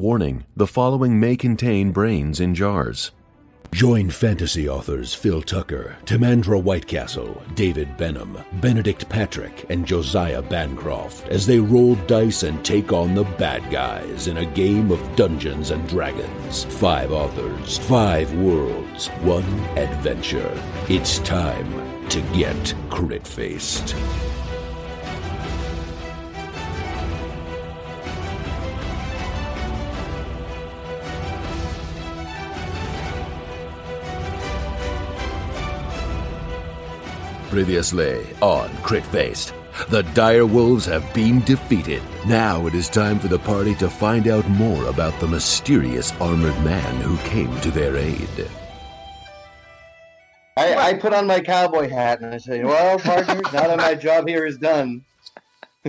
Warning the following may contain brains in jars. Join fantasy authors Phil Tucker, Timandra Whitecastle, David Benham, Benedict Patrick, and Josiah Bancroft as they roll dice and take on the bad guys in a game of Dungeons and Dragons. Five authors, five worlds, one adventure. It's time to get crit faced. Previously on Crit Faced. The dire wolves have been defeated. Now it is time for the party to find out more about the mysterious armored man who came to their aid. I, I put on my cowboy hat and I say, "Well, partner, now that my job here is done."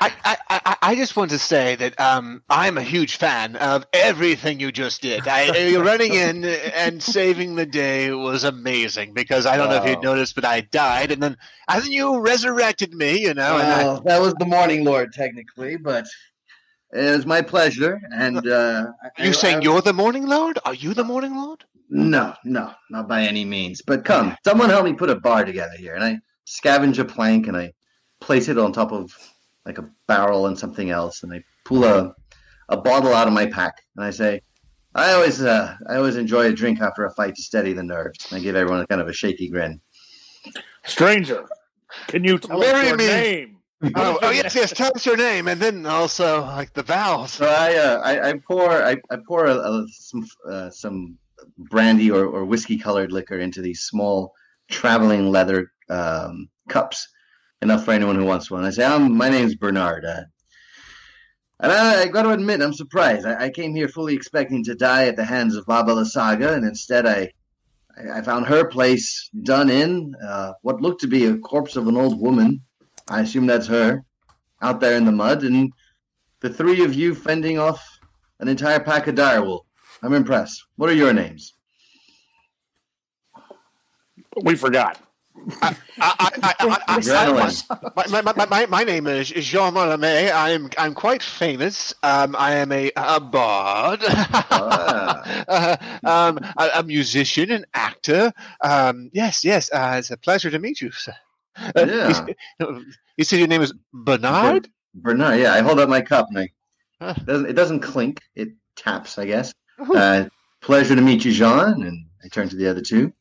I, I, I, just want to say that um, I'm a huge fan of everything you just did. I, uh, running in and saving the day was amazing because I don't know if you Wow. noticed, but I died, and then you resurrected me. You know, and I, Well, that was the Morning Lord, technically, but it was my pleasure. And uh, you saying you're the Morning Lord? Are you the Morning Lord? No, no, not by any means. But come, someone help me put a bar together here. And I scavenge a plank and I place it on top of like a barrel and something else, and I pull a a bottle out of my pack and I say, I always uh, I always enjoy a drink after a fight to steady the nerves. And I give everyone a kind of a shaky grin. Stranger, can you tell Marry us your me. name? Oh, oh yes, yes. Tell us your name, and then also like the vowels. So I uh, I, I pour I, I pour a, a, some uh, some brandy or, or whiskey colored liquor into these small traveling leather um, cups, enough for anyone who wants one. I say, um, my name's Bernard, uh, and I, I got to admit I'm surprised. I, I came here fully expecting to die at the hands of Baba Lasaga, and instead I. I I found her place done in uh, what looked to be a corpse of an old woman. I assume that's her, out there in the mud, and the three of you fending off an entire pack of direwolf. I'm impressed. What are your names? We forgot. I, I, I. My, my, my, my, my name is Jean Malame. I'm I'm quite famous. Um, I am a, a bard, Ah. uh, um, a, a musician, an actor. Um, yes, yes. Uh, it's a pleasure to meet you, sir. Uh, Yeah. You, you said your name is Bernard. Bernard. Yeah, I hold up my cup and I, it doesn't, it doesn't clink. It taps, I guess. Uh, pleasure to meet you, Jean. And I turn to the other two.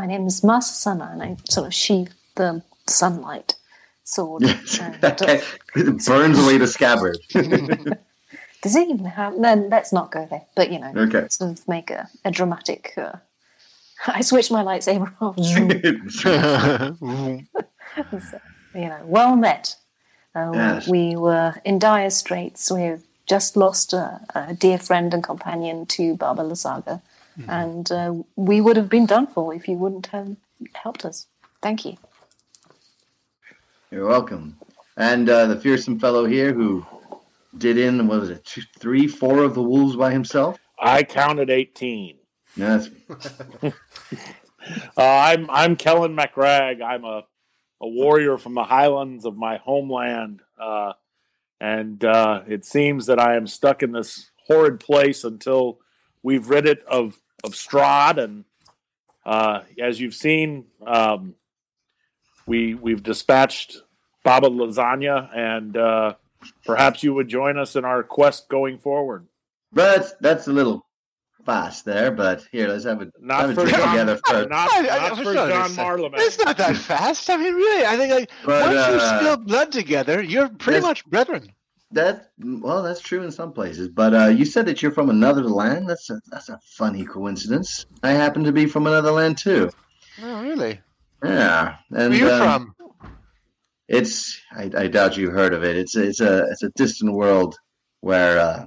My name is Master Sana, and I sort of sheathe the sunlight sword. and, uh, it burns away the scabbard. does it even have? No, let's not go there. But you know, Okay. sort of make a, a dramatic. Uh, I switched my lightsaber off. So, you know, well met. Uh, Yes. We were in dire straits. We've just lost a, a dear friend and companion to Baba Lasaga, and uh, we would have been done for if you wouldn't have helped us. Thank you. You're welcome. And uh, the fearsome fellow here who did in, what was it, two, three, four of the wolves by himself? I counted eighteen. Yes. Uh, I'm I'm Kellen McRag. I'm a a warrior from the highlands of my homeland, uh, and uh, it seems that I am stuck in this horrid place until we've rid it of of Strahd. And uh, as you've seen, um, we we've dispatched Baba Lasagna, and uh, perhaps you would join us in our quest going forward. But that's, that's a little fast there, but here, let's have a, Not have a drink John, together first. not, I- I- not for was John trying Marleman. It's not that fast. I mean, really, I think like But, once you uh, spill blood together, you're pretty much brethren. That well, that's true in some places. But uh, you said that you're from another land. That's a that's a funny coincidence. I happen to be from another land too. Oh, really? Yeah, and Where you um, from? It's I, I doubt you've heard of it. It's it's a it's a distant world where uh,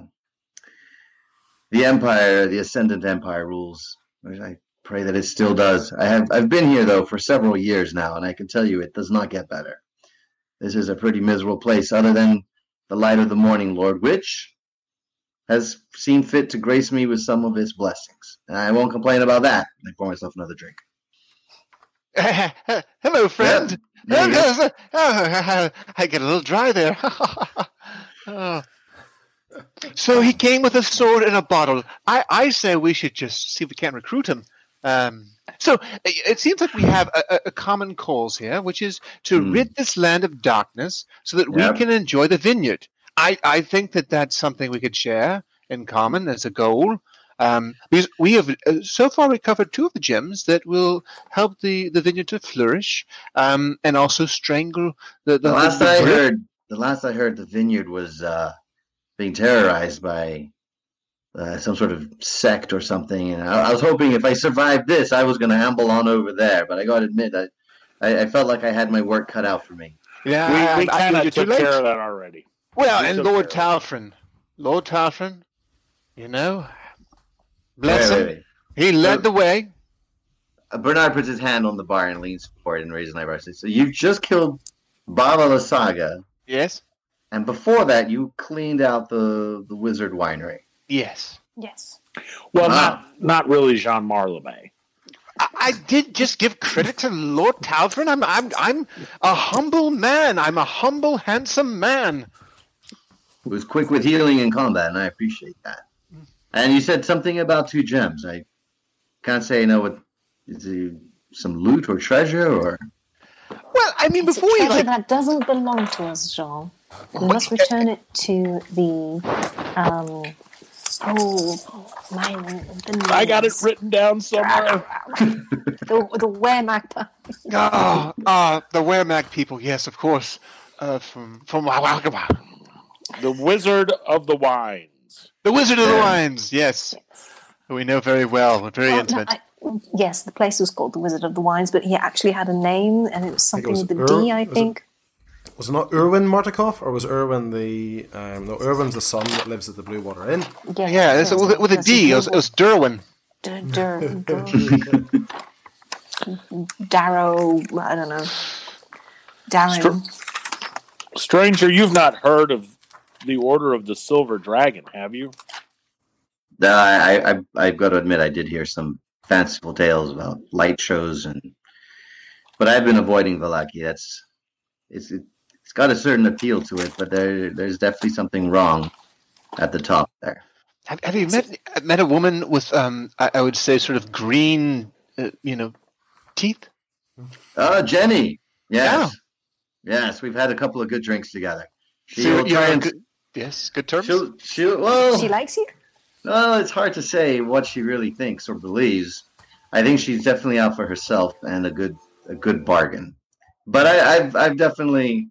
the empire, the ascendant empire, rules. I pray that it still does. I have I've been here though for several years now, and I can tell you it does not get better. This is a pretty miserable place, other than the light of the morning Lord, which has seen fit to grace me with some of its blessings. And I won't complain about that. I pour myself another drink. Hello, friend. Oh, I get a little dry there. oh, So he came with a sword and a bottle. I, I say we should just see if we can't recruit him. Um, so it, it seems like we have a, a- common cause here, which is to Hmm. rid this land of darkness so that Yep. we can enjoy the vineyard. I, I think that that's something we could share in common as a goal. Um, because we have uh, so far recovered two of the gems that will help the, the vineyard to flourish um, and also strangle the, the, The last the I heard, the last I heard, the vineyard was uh, being terrorized by uh, some sort of sect or something. And I, I was hoping if I survived this, I was going to amble on over there. But I got to admit, I, I, I felt like I had my work cut out for me. Yeah, we we I- I kind of took late. care of that already. Well, We and Lord care Talfrin, Lord Talfrin, you know, bless Wait, him. wait, wait. He led the way. Uh, Bernard puts his hand on the bar and leans forward and raises an eyebrow. Says, "So you've just killed Baba Lasaga, Yes, and before that, you cleaned out the the Wizard Winery." Yes. Yes. Well, Wow. not not really Jean Marlemay. I, I did just give credit to Lord Talfrin. I'm, I'm, I'm a humble man. I'm a humble, handsome man. It was quick with healing and combat, and I appreciate that. And you said something about two gems. I can't say I know what is it some loot or treasure or Well, I mean, It's before we treasure like, that doesn't belong to us, Jean. We must return it to the. Um, oh, my. The I got it written down somewhere. The, the were magpie. oh, uh, the Wehrmacht people. Yes, of course. Uh, from from The Wizard of the Wines. the Wizard of the Wines. Yes, we know very well. We're very Oh, no, intimate. I- yes, the place was called the Wizard of the Wines, but he actually had a name, and it was think it something was with a D, Ur- I was it- think. Was it not Urwin Martikov, or was Irwin the um, no? Irwin's the son that lives at the Blue Water Inn. Yeah, yeah, it's, yes, with, with a yes, D. It was, it was Derwin. Dur- Dur- Dur- Darrow, I don't know. Darren. Stranger, you've not heard of the Order of the Silver Dragon, have you? Uh, I, I I've got to admit I did hear some fanciful tales about light shows and but I've been avoiding Vallaki. That's it's it's got a certain appeal to it, but there there's definitely something wrong at the top there. Have, have you met met a woman with um I, I would say sort of green uh, you know teeth? Oh, Jenny. Yes. Yes, we've had a couple of good drinks together. So She'll try and good, yes, good terms. she'll she'll well She likes you? Well, it's hard to say what she really thinks or believes. I think she's definitely out for herself and a good a good bargain. But I, I've I've definitely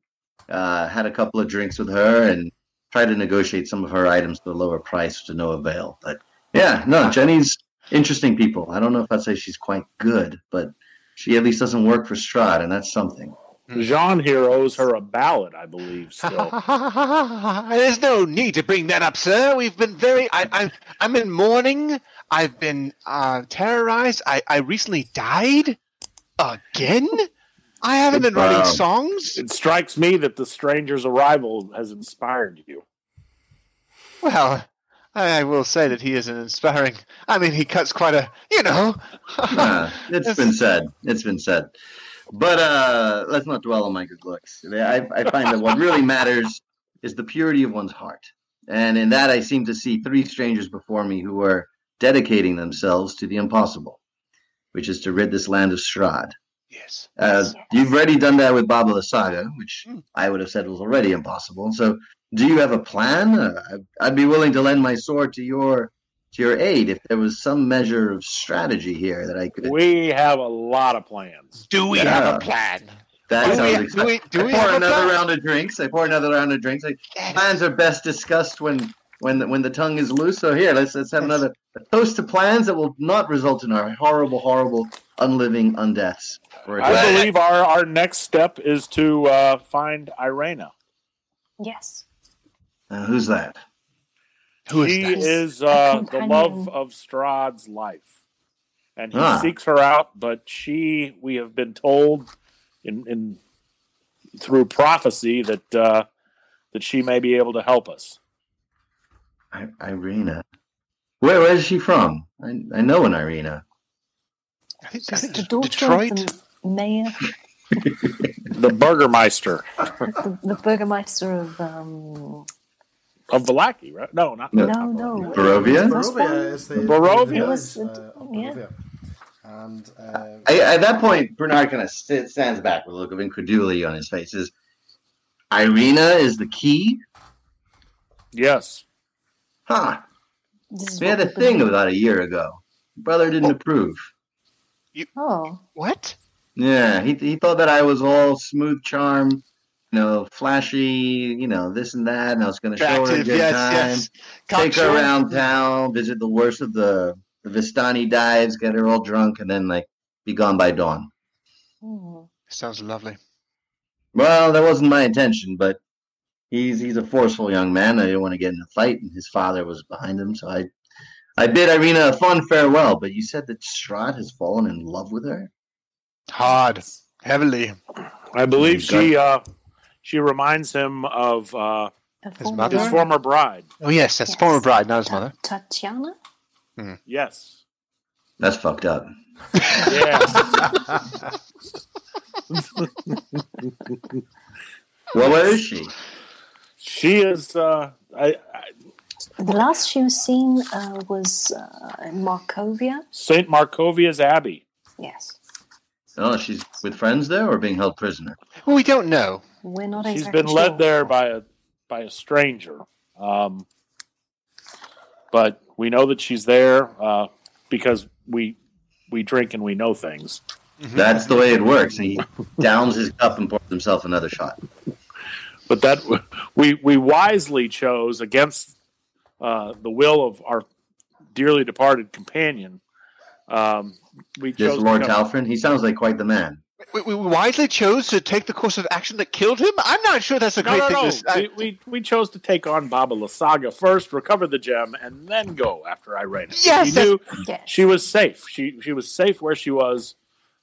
uh, had a couple of drinks with her and tried to negotiate some of her items to a lower price to no avail. But yeah, no, Jenny's interesting people. I don't know if I'd say she's quite good, but she at least doesn't work for Strahd, and that's something. Jean here owes her a ballad, I believe, still. There's no need to bring that up, sir. We've been very. I, I'm I'm in mourning. I've been uh, terrorized. I, I recently died again. I haven't been writing Wow. songs. it strikes me that the stranger's arrival has inspired you. Well, I will say that he is an inspiring. I mean, he cuts quite a. You know. Uh, it's been said. It's been said. But uh, let's not dwell on my good looks. I, I find that what really matters is the purity of one's heart. And in that, I seem to see three strangers before me who are dedicating themselves to the impossible, which is to rid this land of Strahd. Yes. Uh, Yes. You've already done that with Baba the Saga, which Hmm. I would have said was already impossible. So, do you have a plan? Uh, I- I'd be willing to lend my sword to your to your aid if there was some measure of strategy here that I could. We have a lot of plans. Do we Yeah. have a plan? That Do we- sounds do we- do we pour have another plan? round of drinks. I pour another round of drinks. Like, plans are best discussed when when the, when the tongue is loose. So here, let's let's have another a toast to plans that will not result in our horrible, horrible, unliving undeaths. For a I day. believe our, our next step is to uh, find Ireena. Yes. Uh, who's that? Who is She that? is uh, the companion. love of Strahd's life. And he Ah. seeks her out, but she, we have been told in, in through prophecy that uh, that she may be able to help us. I, Ireena. Where where is she from? I, I know an Ireena. I think, I She's think the Detroit. mayor, The Burgermeister. the, the burgermeister of um, of Vallaki, right? No, not No. No, no. Barovia? Barovia is the Barovia. the village, uh, yeah. Barovia. And uh, I, at that point, Bernard kind of st- stands back with a look of incredulity on his face. Says, "Ireena is the key." yes. Huh? This We had a thing about a year ago. Brother didn't approve. Oh, What? Yeah, he he thought that I was all smooth charm, you know, flashy, you know, this and that, and I was going to show her a good yes, time, yes. take her around town, visit the worst of the the Vistani dives, get her all drunk, and then like be gone by dawn. hmm. Sounds lovely. Well, that wasn't my intention, but he's he's a forceful young man. I didn't want to get in a fight, and his father was behind him, so I I bid Ireena a fond farewell. But you said that Strahd has fallen in love with her. Hard. Heavily. I believe Oh, she uh, she reminds him of uh, His former mother? his bride. former bride. Oh yes, that's Yes. former bride, not his Ta- mother. Tatiana? Yes. That's fucked up. Yeah. Well, where is she? she is. Uh, I, I, The last she was seen uh, was uh, in Markovia. Saint Markovia's Abbey. Yes. Oh, she's with friends there, or being held prisoner. Well, we don't know. We're not She's exactly been led sure. there by a by a stranger. Um, but we know that she's there uh, because we we drink and we know things. That's the way it works. He downs his cup and pours himself another shot. But that we we wisely chose against uh, the will of our dearly departed companion. Um, we This chose Lord come- Talfrin, he sounds like quite the man. We, we wisely chose to take the course of action that killed him. I'm not sure that's a No, great no, thing. no. to s- I- we, we, we chose to take on Baba Lasaga first, recover the gem, and then go after Irene. Yes, we that's- knew Yes. she was safe. She she was safe where she was,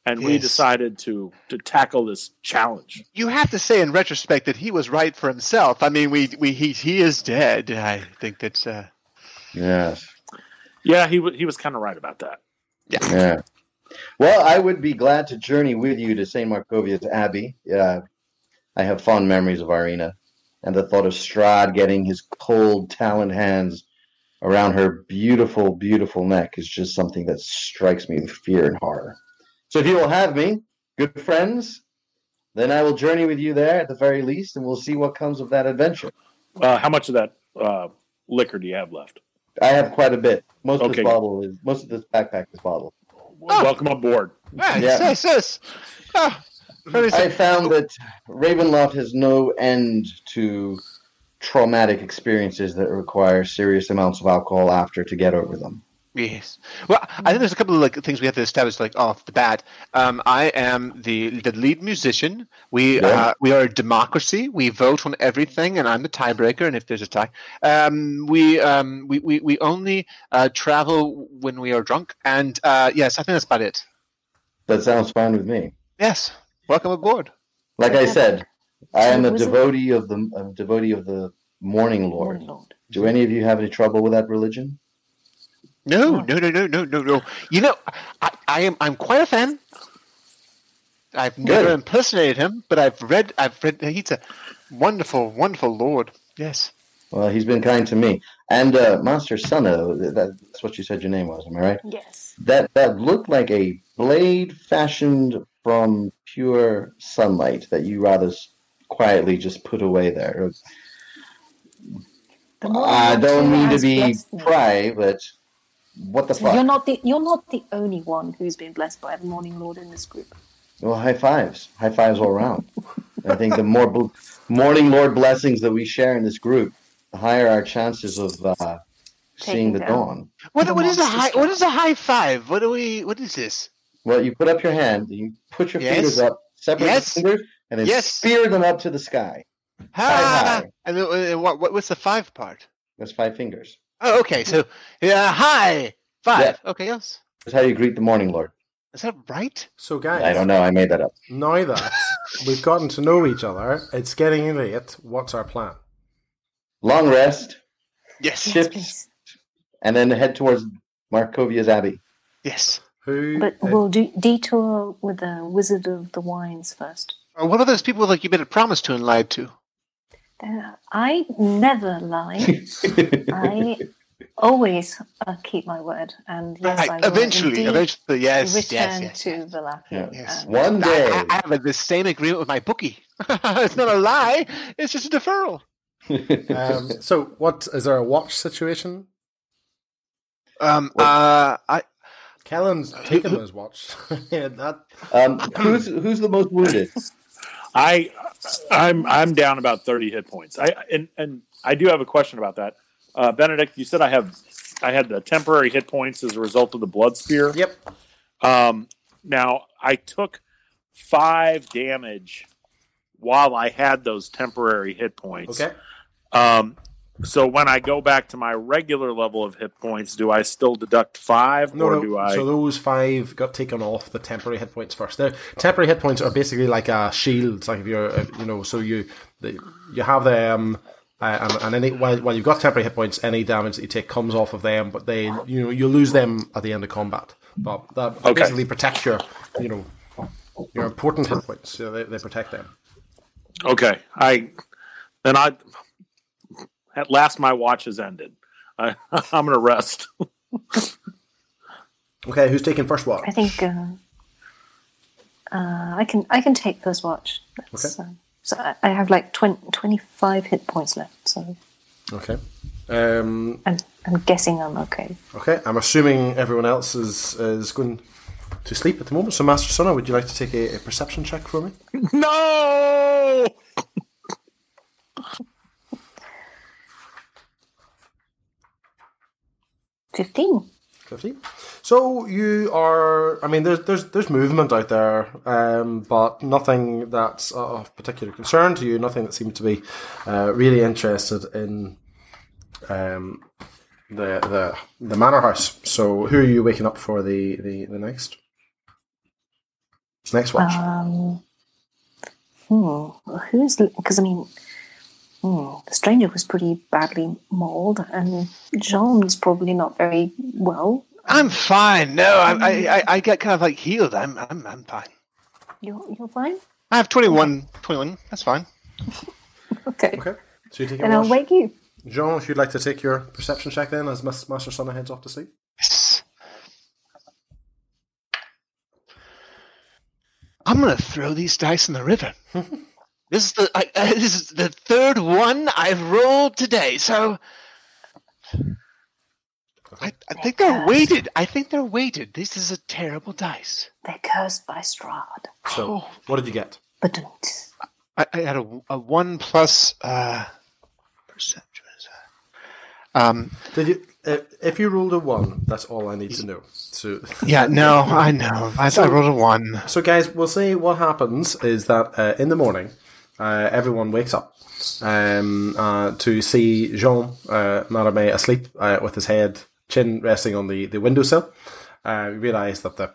and we decided to to tackle this challenge. you have to say in retrospect that he was right for himself. I mean, we we he he is dead. I think that's uh, Yes. Yeah, he wa- he was kind of right about that. Yeah. Well, I would be glad to journey with you to St. Markovia's Abbey. Yeah. I have fond memories of Ireena, and the thought of Strahd getting his cold, taloned hands around her beautiful, beautiful neck is just something that strikes me with fear and horror. So if you will have me, good friends, then I will journey with you there at the very least, and we'll see what comes of that adventure. Uh, how much of that uh, liquor do you have left? I have quite a bit. Most of this bottle is most of this backpack is bottled. Welcome aboard. ah, Yeah. yes, yes. Ah, I found that Ravenloft has no end to traumatic experiences that require serious amounts of alcohol after to get over them. Yes. Well, I think there's a couple of like things we have to establish, like off the bat. Um, I am the the lead musician. We Yeah. uh, we are a democracy. We vote on everything, and I'm the tiebreaker. And if there's a tie, um, we um, we, we we only uh, travel when we are drunk. And uh, yes, I think that's about it. That sounds fine with me. Yes. Welcome aboard. Like I said, I am a devotee of the a devotee of the Morning Lord. Morning Lord. Do any of you have any trouble with that religion? No, no, no, no, no, no, no. You know, I, I am I'm quite a fan. I've never Good. impersonated him, but I've read I've read he's a wonderful, wonderful lord. Yes. Well, he's been kind to me. And uh, Master Sunno, that, that's what you said your name was, am I right? Yes. That that looked like a blade fashioned from pure sunlight that you rather quietly just put away there. The I don't too mean to be blessed pry, but what the fuck? You're not the you're not the only one who's been blessed by the Morning Lord in this group. Well, high fives, high fives all around. I think the more bl- morning lord blessings that we share in this group, the higher our chances of uh, seeing the down. dawn. What The what is a high what is a high five? What do we what is this? Well, you put up your hand, you put your Yes. fingers up, separate Yes. your fingers, and then Yes. spear them up to the sky. Ha! high. And, then, uh, what, what what's the five part? That's five fingers. Oh, okay. So yeah, hi, five. Okay, yes. That's how you greet the morning lord. Is that right? So, guys, I don't know. I made that up. now that we've gotten to know each other, it's getting late. What's our plan? Long rest, Yes. Yes, Ships. please. and then head towards Markovia's Abbey. Yes. Who? But uh, we'll do detour with the Wizard of the Wines first. Or what are those people like you made a promise to and lied to? Uh, I never lie. I always uh, keep my word, and yes, Right, I will eventually, indeed eventually, yes, yes, return yes. to Valapia. Yeah. Yes. and- One day. I, I have the same agreement with my bookie. it's not a lie; it's just a deferral. Um, so, what is there a watch situation? Um, uh, I Kellen's taken his watch. yeah, that um, who's who's the most wounded? I I'm I'm down about 30 hit points. I and and I do have a question about that. Uh, Benedict, you said I have I had the temporary hit points as a result of the blood spear. Yep. Um, now I took five damage while I had those temporary hit points. Okay. Um, so when I go back to my regular level of hit points, do I still deduct five, No, or no. do I? So those five got taken off the temporary hit points first. The temporary hit points are basically like a shield. It's like if you're, uh, you know, so you the, you have them, uh, and, and any while, while you've got temporary hit points, any damage that you take comes off of them, but they, you know, you lose them at the end of combat. But that Okay. basically protects your, you know, your important hit points. So they, they protect them. Okay, I then I at last my watch has ended. I, I'm gonna rest. Okay, who's taking first watch? I think uh, uh, I can I can take first watch. That's, Okay. uh, so I, I have like 20, 25 hit points left, so Okay. Um, I'm I'm guessing I'm okay. okay, I'm assuming everyone else is is going to sleep at the moment. So, Master Sona, would you like to take a, a perception check for me? no. Fifteen. 15. So you are, I mean, there's there's there's movement out there, um, but nothing that's of particular concern to you. Nothing that seems to be uh, really interested in um, the the the manor house. So who are you waking up for the the, the next next watch? Um, hmm. Who's because I mean, hmm, the stranger was pretty badly mauled, and Jean's probably not very well. I'm fine. No, I, I, I, I get kind of like healed. I'm, I'm, I'm fine. You're you're fine. I have 21, 21. That's fine. Okay. okay, so you take Then a I'll wake you. Jean, if you'd like to take your perception check then, as Mas- Master Sona heads off to sleep. Yes. I'm gonna throw these dice in the river. this is the I, uh, this is the third one I've rolled today, so I, I think they're weighted. I think they're weighted. This is a terrible dice. They're cursed by Strahd. So, what did you get? But don't. I, I had a, a one plus uh, perception. Um, Did you? Uh, if you rolled a one, that's all I need to know. So, yeah, no, I know. I, I rolled a one. So, guys, we'll see what happens is that uh, in the morning, uh, everyone wakes up um, uh, to see Jean uh, Mallarmé asleep uh, with his head, chin resting on the, the windowsill. Uh, we realise that the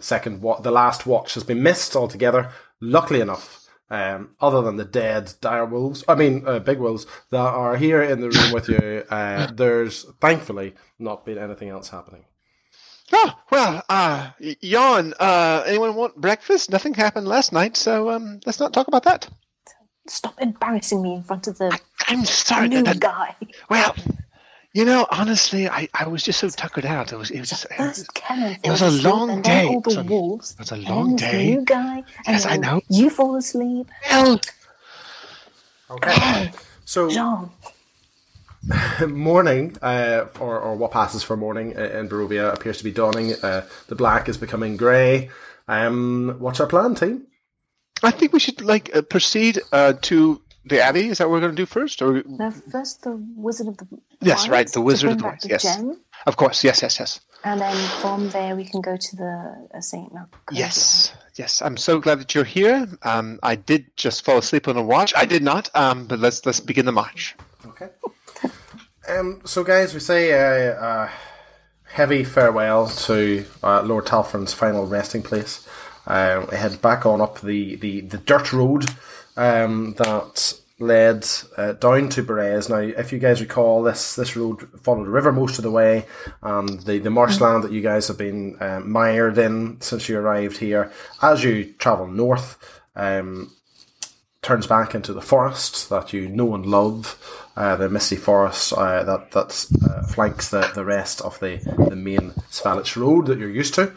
second, wa- the last watch has been missed altogether. Luckily enough, um, other than the dead dire wolves, I mean uh, big wolves that are here in the room with you, uh, there's thankfully not been anything else happening. Oh well, uh, y- yawn. Uh, anyone want breakfast? Nothing happened last night, so um, let's not talk about that. Stop embarrassing me in front of the I'm sorry. new that- that- guy. well, you know, honestly, I, I was just so tuckered out. It was it was just it was, it was a long day. Then all It was the a- wolves. it was a long then day. New guy. And Yes, I know. You fall asleep. well. Okay. So Jean. morning, uh, or, or what passes for morning uh, in Barovia appears to be dawning. Uh, the black is becoming grey. Um, what's our plan, team? I think we should like uh, proceed uh, to the abbey. Is that what we're going to do first? Or No, first the Wizard of the Yes, Wines right, the Wizard of the Wines, yes. gem, of course, yes, yes, yes, and then from there we can go to the uh, Saint Malcolm. yes, yes. I'm so glad that you're here. Um, I did just fall asleep on a watch. I did not. Um, but let's let's begin the march. Um, so, guys, we say a uh, uh, heavy farewell to uh, Lord Talfrin's final resting place. Uh, we head back on up the, the, the dirt road um, that led uh, down to Berez. Now, if you guys recall, this this road followed the river most of the way, and the, the marshland that you guys have been um, mired in since you arrived here. As you travel north, um, turns back into the forest that you know and love, uh, the misty forest uh, that that uh, flanks the, the rest of the, the main Svalich road that you're used to.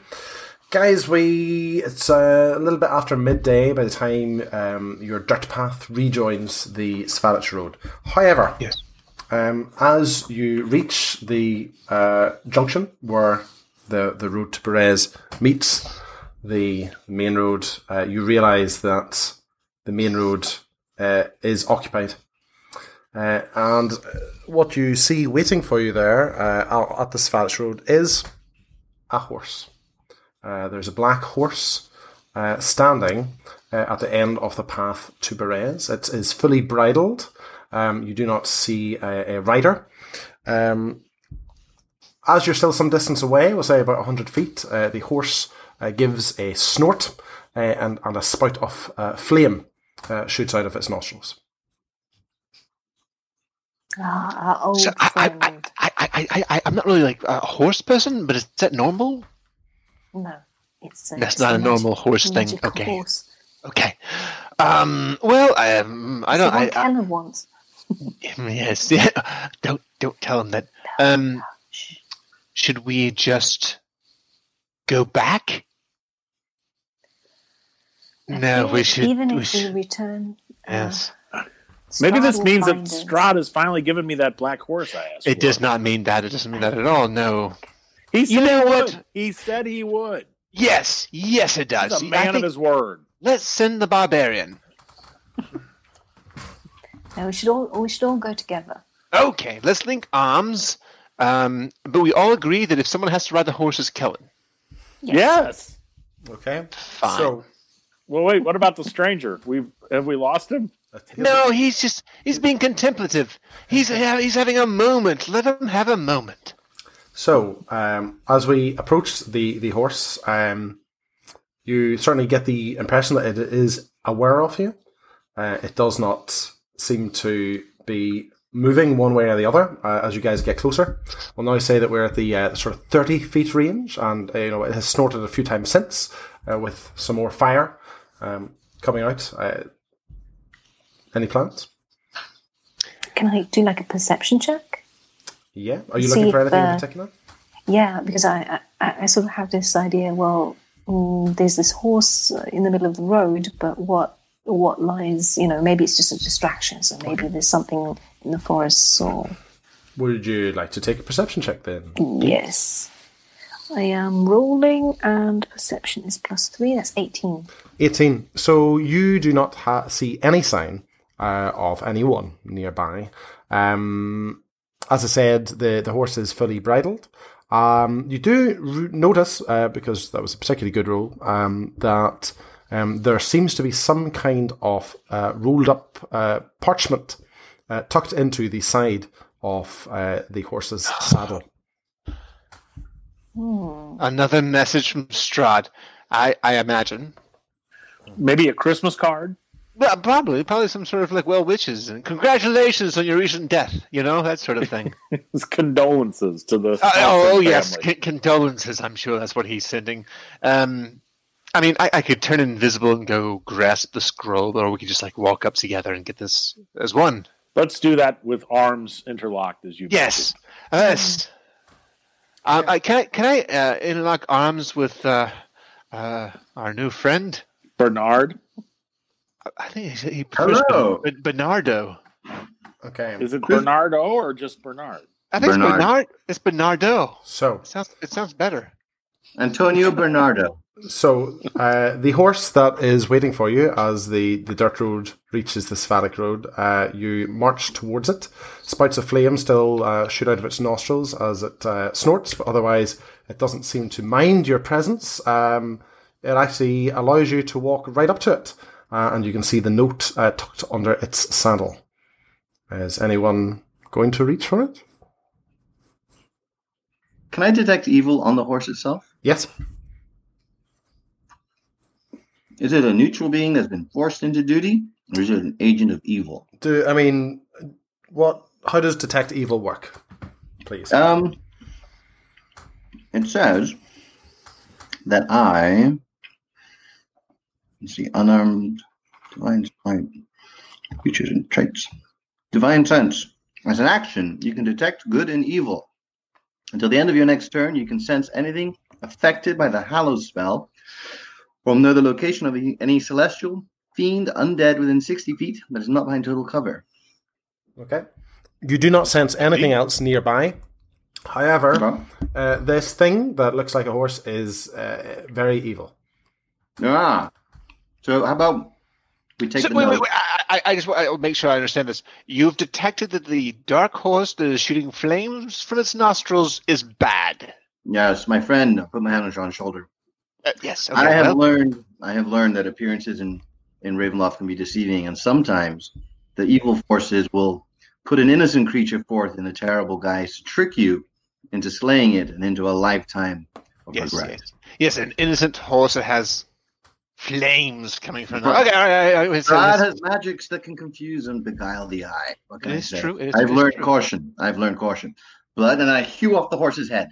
Guys, we it's uh, a little bit after midday by the time um, your dirt path rejoins the Svalich road. However, Yes. um, as you reach the uh, junction where the, the road to Berez meets the main road, uh, you realise that the main road uh, is occupied. Uh, and uh, what you see waiting for you there uh, at the Svalich Road is a horse. Uh, there's a black horse uh, standing uh, at the end of the path to Berez. It is fully bridled. Um, you do not see a, a rider. Um, as you're still some distance away, we'll say about 100 feet, the horse gives a snort and, and a spout of flame shoots out of its nostrils. Ah, our old So I, I. I, I, I, I, I'm not really like a horse person, but is that normal? No, it's a, That's it's not a magic- normal horse thing. Okay. Horse. Okay. Um. Well, I, um, I don't. I, I, Keller wants. yes. Yeah. Don't don't tell him that. Um. Should we just go back? I No, we should. Even we if should. we return, uh, yes. Maybe this means that find us. Strahd has finally given me that black horse I asked It for. does not mean that. It doesn't mean that at all. No. He said You know he what? would. He said he would. Yes. Yes, it does. He's a I man of his word. Let's send the barbarian. No, we should all we should all go together. Okay, let's link arms. Um, but we all agree that if someone has to ride the horse, it's Kellen. Yes. Okay. Fine. So, Well, wait. What about the stranger? We've have we lost him? No, he's just he's being contemplative. He's he's having a moment. Let him have a moment. So, um, as we approach the the horse, um, you certainly get the impression that it is aware of you. Uh, it does not seem to be moving one way or the other uh, as you guys get closer. We'll now say that we're at the uh, sort of thirty feet range, and uh, you know it has snorted a few times since uh, with some more fire um, coming out. Any plans? Can I do like a perception check? Yeah. Are you See looking for if, anything in uh, particular? Yeah, because I, I, I sort of have this idea. Well, mm, there's this horse in the middle of the road, but what what lies? You know, maybe it's just a distraction. So maybe there's something in the forest. or Would you like to take a perception check then? yes. I am rolling, and perception is plus three. That's eighteen. 18. So you do not ha- see any sign uh, of anyone nearby. Um, as I said, the, the horse is fully bridled. Um, you do r- notice, uh, because that was a particularly good rule, um, that um, there seems to be some kind of uh, rolled up uh, parchment uh, tucked into the side of uh, the horse's saddle. Another message from Strahd. I I imagine. Maybe a Christmas card. Well, probably probably some sort of like well wishes and congratulations on your recent death. You know that sort of thing. His condolences to the. Uh, oh, oh, yes, family. con- condolences. I'm sure that's what he's sending. Um, I mean, I, I could turn invisible and go grasp the scroll, or we could just like walk up together and get this as one. Let's do that with arms interlocked, as you. Yes, yes. Um, I, can I can I uh, interlock arms with uh, uh, our new friend? Bernard. I think he, he Hello. Ben- Bernardo. Okay. Is it Bernardo or just Bernard? I think Bernard. it's Bernard. It's Bernardo. So, It sounds it sounds better. Antonio Bernardo. So uh, the horse that is waiting for you as the, the dirt road reaches the Svalich road, uh, you march towards it. Spouts of flame still uh, shoot out of its nostrils as it uh, snorts, but otherwise it doesn't seem to mind your presence. Um, it actually allows you to walk right up to it, uh, and you can see the note uh, tucked under its saddle. Is anyone going to reach for it? Can I detect evil on the horse itself? Yes. Is it a neutral being that's been forced into duty, or is it an agent of evil? Do I mean what? How does detect evil work? Please. Um, it says that I let's see, unarmed divine spite. Features and traits. Divine sense. As an action, you can detect good and evil. Until the end of your next turn, you can sense anything affected by the Hallows spell, or know the location of any celestial, fiend, undead within 60 feet that is not behind total cover. Okay. You do not sense anything else nearby. However, uh, this thing that looks like a horse is uh, very evil. Ah. So how about we take So, the wait, wait, wait. I, I, I just want to make sure I understand this. You've detected that the dark horse that is shooting flames from its nostrils is bad. Yes, my friend. I put my hand on Sean's shoulder. Uh, yes. Okay, I have well, learned. I have learned that appearances in in Ravenloft can be deceiving, and sometimes the evil forces will put an innocent creature forth in a terrible guise to trick you into slaying it and into a lifetime of yes, regret. yes, yes. An innocent horse that has flames coming from. Okay, all right, all right, all right. So God this- has magics that can confuse and beguile the eye. What can It I is say? true, it is- I've it is learned true. caution. I've learned caution. Blood, and I hew off the horse's head.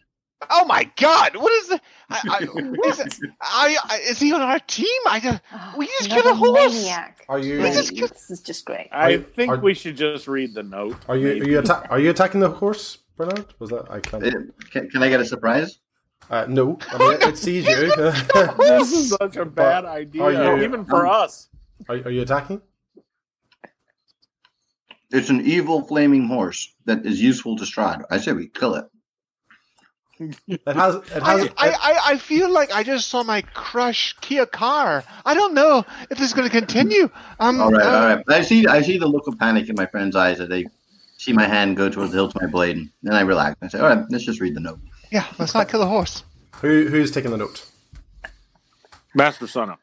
Oh my God! What is the? I, I, is, it, I, I, is he on our team? I just. Oh, We just another killed a horse. Maniac. Are you This is This is just great. I Are- think are- we should just read the note. are you are you, atta- are you attacking the horse, Bernard? Was that I can't? Uh, Can, can I get a surprise? Uh, no, I mean it, it sees you. this is such a bad idea, are you- even for us. are, are you attacking? It's an evil flaming horse that is useful to Strahd. I say we kill it. It has it has I, I, I, I feel like I just saw my crush Kia car. I don't know if this is going to continue. Um, All right, all right. I see. I see the look of panic in my friend's eyes as they see my hand go towards the hilt of my blade, and then I relax. I say, "All right, let's just read the note." Yeah, let's not kill the horse. who who's taking the note? Master Sona.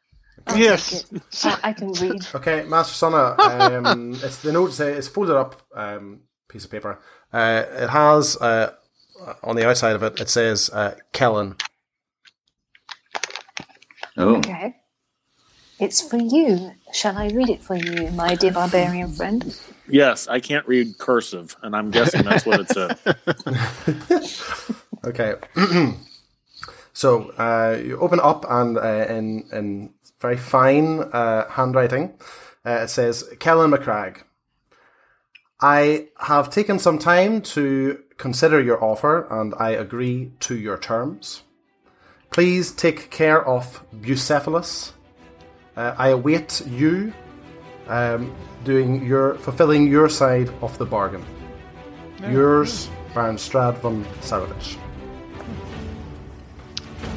Oh, Yes. I, I can read. Okay, Master Sona. Um, it's the note. It's folded up um, piece of paper. Uh, it has uh, on the outside of it. It says uh, Kellen. Oh, Okay. It's for you. Shall I read it for you, my dear barbarian friend? Yes, I can't read cursive, and I'm guessing that's what it said. Okay. so uh, you open up, and uh, in in very fine uh, handwriting, uh, it says Kellen McCragg. I have taken some time to consider your offer, and I agree to your terms. Please take care of Bucephalus. Uh, I await you um, doing your fulfilling your side of the bargain. Yours, Baron Strahd von Zarovich.